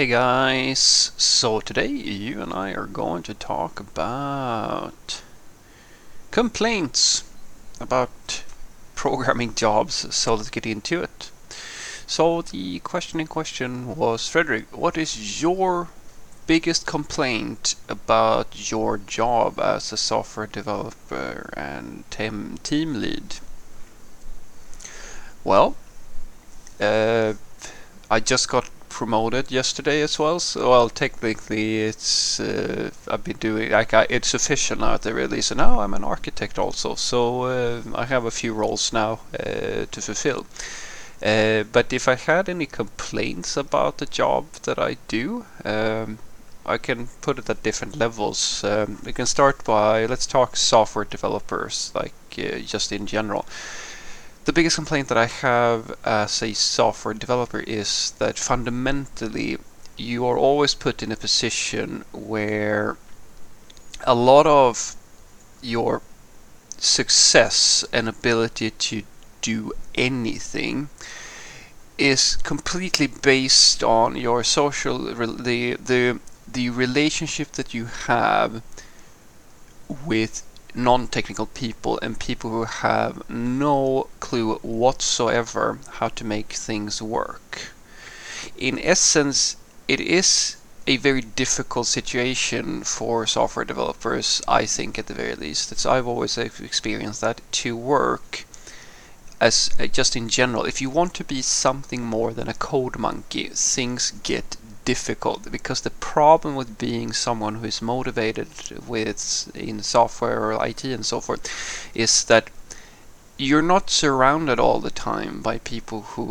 Hey guys, so today you and I are going to talk about complaints about programming jobs, so let's get into it. So the question in question was, Frederick, what is your biggest complaint about your job as a software developer and team, team lead? Well, uh, I just got promoted yesterday as well. So, well, technically, it's uh, I've been doing like I, it's official now at the release. So now I'm an architect also. So uh, I have a few roles now uh, to fulfill. Uh, but if I had any complaints about the job that I do, um, I can put it at different levels. Um, we can start by let's talk software developers, like uh, just in general. The biggest complaint that I have as a software developer is that fundamentally you are always put in a position where a lot of your success and ability to do anything is completely based on your social the the the relationship that you have with non-technical people and people who have no clue whatsoever how to make things work. In essence, it is a very difficult situation for software developers, I think at the very least. It's, I've always experienced that to work as uh, just in general. If you want to be something more than a code monkey, things get difficult because the problem with being someone who is motivated with in software or IT and so forth is that you're not surrounded all the time by people who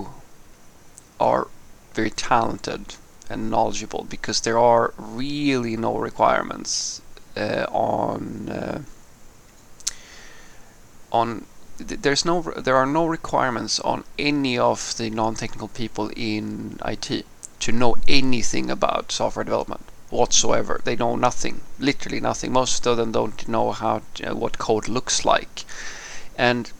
are very talented and knowledgeable because there are really no requirements uh, on uh, on there's no there are no requirements on any of the non-technical people in IT to know anything about software development whatsoever. They know nothing, literally nothing. Most of them don't know how to, uh, what code looks like. And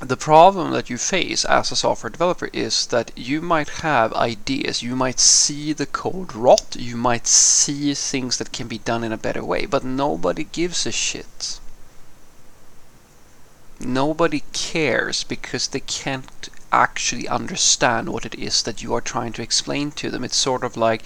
the problem that you face as a software developer is that you might have ideas, you might see the code rot, you might see things that can be done in a better way, but nobody gives a shit. Nobody cares because they can't actually understand what it is that you are trying to explain to them. It's sort of like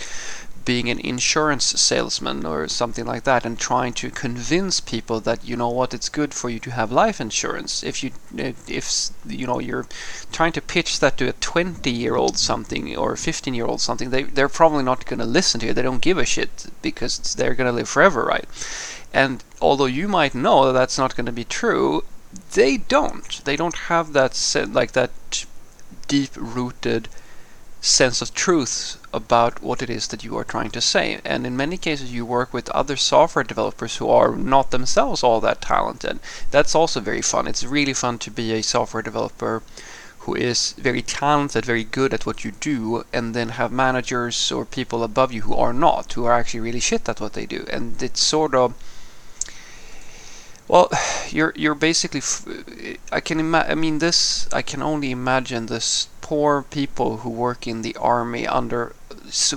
being an insurance salesman or something like that and trying to convince people that you know what it's good for you to have life insurance. If you eh, if you know you're trying to pitch that to a 20 year old something or a 15 year old something they they're probably not going to listen to you. They don't give a shit because they're going to live forever right? And although you might know that that's not going to be true they don't. They don't have that like that deep rooted sense of truth about what it is that you are trying to say. And in many cases, you work with other software developers who are not themselves all that talented. That's also very fun. It's really fun to be a software developer who is very talented, very good at what you do, and then have managers or people above you who are not, who are actually really shit at what they do. And it's sort of well, you're you're basically. I can imagine. I mean, this. I can only imagine this poor people who work in the army under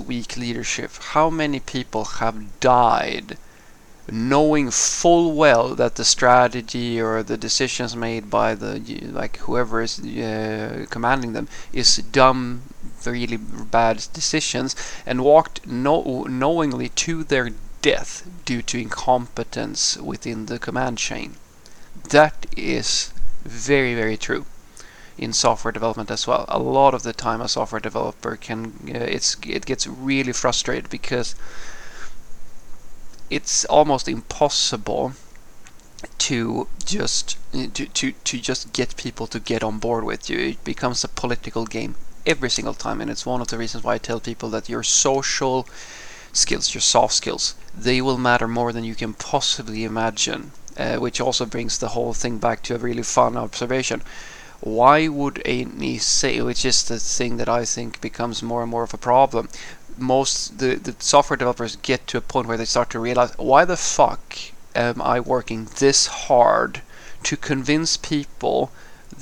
weak leadership. How many people have died, knowing full well that the strategy or the decisions made by the like whoever is uh, commanding them is dumb, really bad decisions, and walked no knowingly to their death due to incompetence within the command chain. That is very, very true in software development as well. A lot of the time, a software developer can uh, it's it gets really frustrated because it's almost impossible to just to, to to just get people to get on board with you. It becomes a political game every single time, and it's one of the reasons why I tell people that your social skills, your soft skills, they will matter more than you can possibly imagine. Uh, which also brings the whole thing back to a really fun observation. Why would any say, which is the thing that I think becomes more and more of a problem, most the, the software developers get to a point where they start to realize, why the fuck am I working this hard to convince people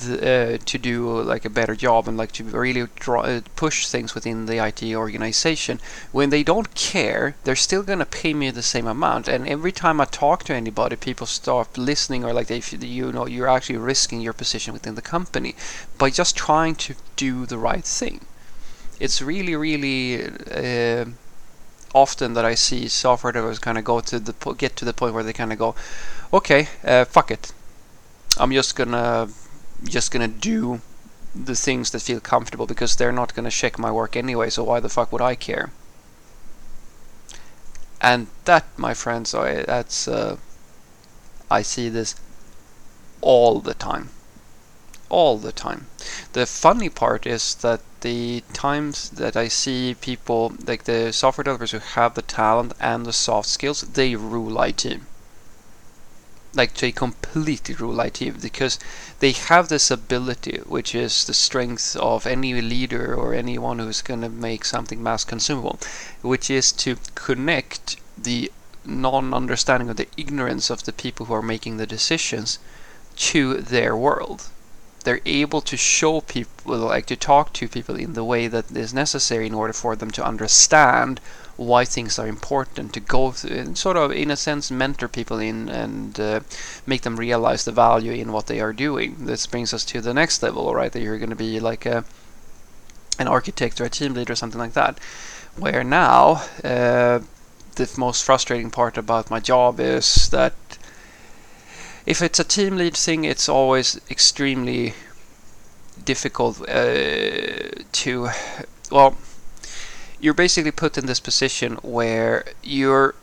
uh, to do like a better job and like to really draw, uh, push things within the IT organization. When they don't care, they're still gonna pay me the same amount. And every time I talk to anybody, people stop listening or like they, you know, you're actually risking your position within the company by just trying to do the right thing. It's really, really. Uh, often that I see software developers kind of go to the get to the point where they kind of go, okay, uh, fuck it, I'm just gonna just gonna do the things that feel comfortable because they're not gonna check my work anyway. So why the fuck would I care? And that, my friends, I that's uh, I see this all the time, all the time. The funny part is that the times that I see people like the software developers who have the talent and the soft skills, they rule IT like they completely rule IT because they have this ability, which is the strength of any leader or anyone who's going to make something mass consumable, which is to connect the non-understanding or the ignorance of the people who are making the decisions to their world. They're able to show people, like to talk to people in the way that is necessary in order for them to understand why things are important to go through and sort of in a sense mentor people in and uh, make them realize the value in what they are doing. This brings us to the next level right that you're going to be like a an architect or a team leader or something like that where now uh, the most frustrating part about my job is that if it's a team lead thing it's always extremely difficult uh, to well you're basically put in this position where you're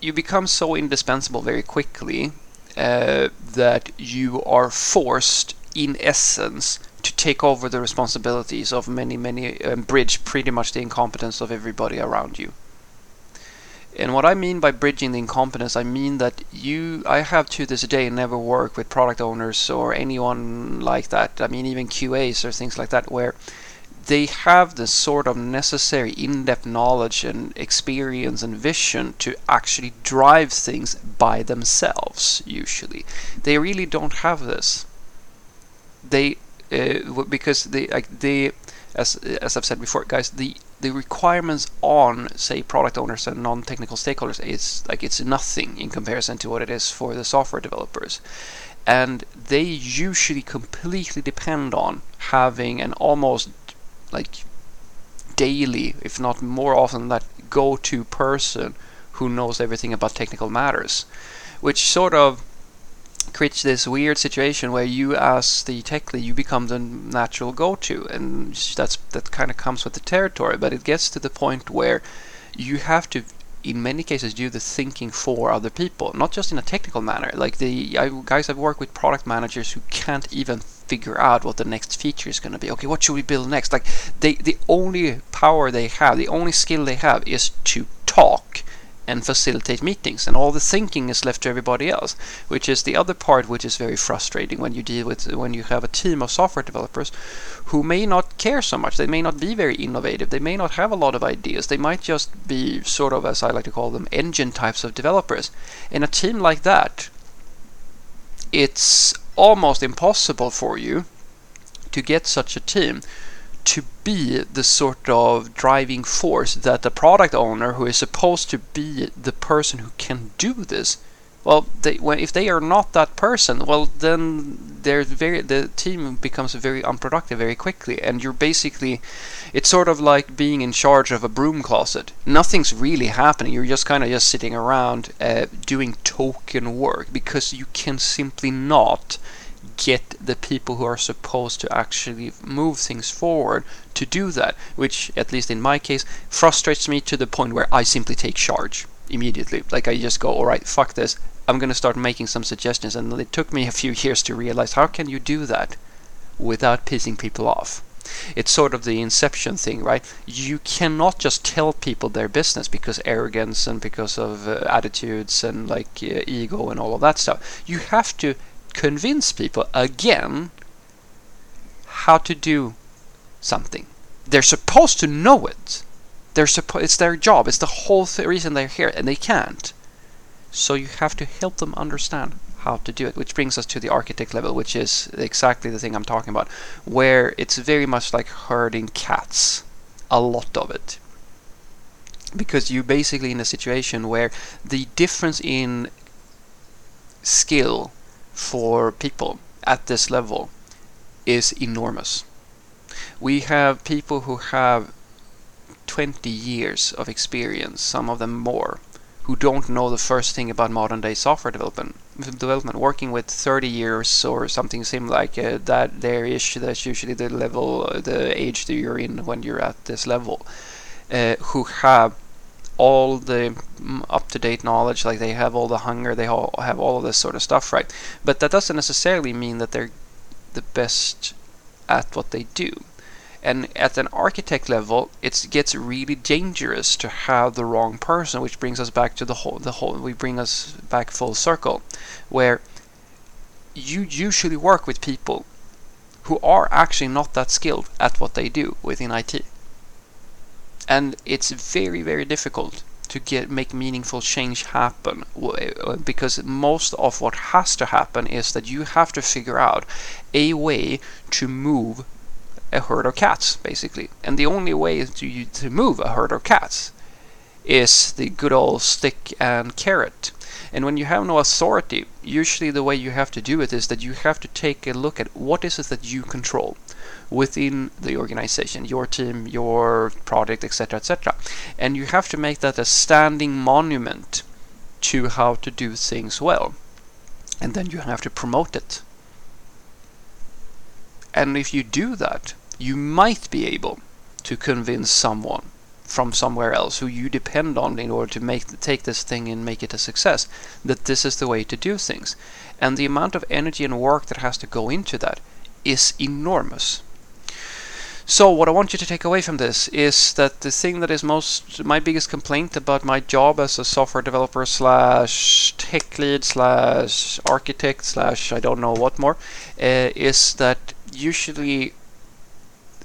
you become so indispensable very quickly uh, that you are forced, in essence, to take over the responsibilities of many, many, and um, bridge pretty much the incompetence of everybody around you. And what I mean by bridging the incompetence, I mean that you, I have to this day never worked with product owners or anyone like that. I mean, even QAs or things like that, where they have the sort of necessary in-depth knowledge and experience and vision to actually drive things by themselves usually. They really don't have this. They uh, because they like they as as I've said before guys the the requirements on say product owners and non-technical stakeholders is like it's nothing in comparison to what it is for the software developers. And they usually completely depend on having an almost like daily, if not more often, that go-to person who knows everything about technical matters, which sort of creates this weird situation where you, as the tech lead, you become the natural go-to, and that's that kind of comes with the territory. But it gets to the point where you have to in many cases do the thinking for other people, not just in a technical manner. Like the I, guys I've worked with product managers who can't even figure out what the next feature is going to be. Okay, what should we build next? Like they, the only power they have, the only skill they have is to talk and facilitate meetings and all the thinking is left to everybody else which is the other part which is very frustrating when you deal with when you have a team of software developers who may not care so much they may not be very innovative they may not have a lot of ideas they might just be sort of as I like to call them engine types of developers in a team like that it's almost impossible for you to get such a team to be the sort of driving force that the product owner who is supposed to be the person who can do this well they when if they are not that person well then they're very the team becomes very unproductive very quickly. And you're basically it's sort of like being in charge of a broom closet. Nothing's really happening. You're just kind of just sitting around uh, doing token work because you can simply not get the people who are supposed to actually move things forward to do that, which, at least in my case, frustrates me to the point where I simply take charge immediately. Like I just go, all right, fuck this. I'm going to start making some suggestions. And it took me a few years to realize how can you do that without pissing people off? It's sort of the inception thing, right? You cannot just tell people their business because arrogance and because of uh, attitudes and like uh, ego and all of that stuff. You have to convince people again how to do something. They're supposed to know it. They're suppo- it's their job. It's the whole th- reason they're here, and they can't. So you have to help them understand how to do it. Which brings us to the architect level, which is exactly the thing I'm talking about, where it's very much like herding cats. A lot of it. Because you're basically in a situation where the difference in skill for people at this level is enormous. We have people who have 20 years of experience, some of them more, who don't know the first thing about modern day software development. Development working with 30 years or something similar like uh, that. There is that's usually the level, uh, the age that you're in when you're at this level. Uh, who have all the mm, up-to-date knowledge, like they have all the hunger, they all have all of this sort of stuff, right? But that doesn't necessarily mean that they're the best at what they do. And at an architect level, it gets really dangerous to have the wrong person, which brings us back to the whole. The whole we bring us back full circle, where you usually work with people who are actually not that skilled at what they do within IT, and it's very very difficult to get make meaningful change happen uh, because most of what has to happen is that you have to figure out a way to move a herd of cats, basically. And the only way to, to move a herd of cats is the good old stick and carrot. And when you have no authority, usually the way you have to do it is that you have to take a look at what is it that you control within the organization, your team, your project, etc., etc. And you have to make that a standing monument to how to do things well. And then you have to promote it. And if you do that, you might be able to convince someone from somewhere else who you depend on in order to make take this thing and make it a success that this is the way to do things. And the amount of energy and work that has to go into that is enormous. So what I want you to take away from this is that the thing that is most my biggest complaint about my job as a software developer slash tech lead slash architect slash I don't know what more uh, is that usually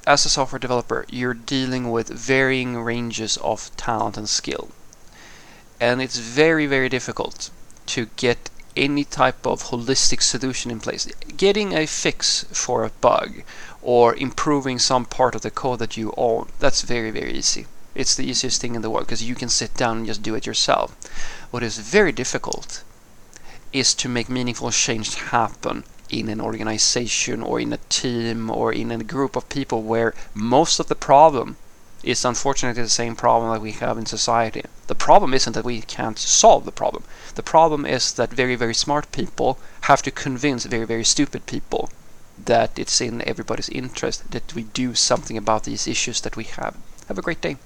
as a software developer, you're dealing with varying ranges of talent and skill. And it's very, very difficult to get any type of holistic solution in place. Getting a fix for a bug or improving some part of the code that you own, that's very, very easy. It's the easiest thing in the world because you can sit down and just do it yourself. What is very difficult is to make meaningful change happen in an organization or in a team or in a group of people where most of the problem is unfortunately the same problem that we have in society. The problem isn't that we can't solve the problem. The problem is that very, very smart people have to convince very, very stupid people that it's in everybody's interest that we do something about these issues that we have. Have a great day.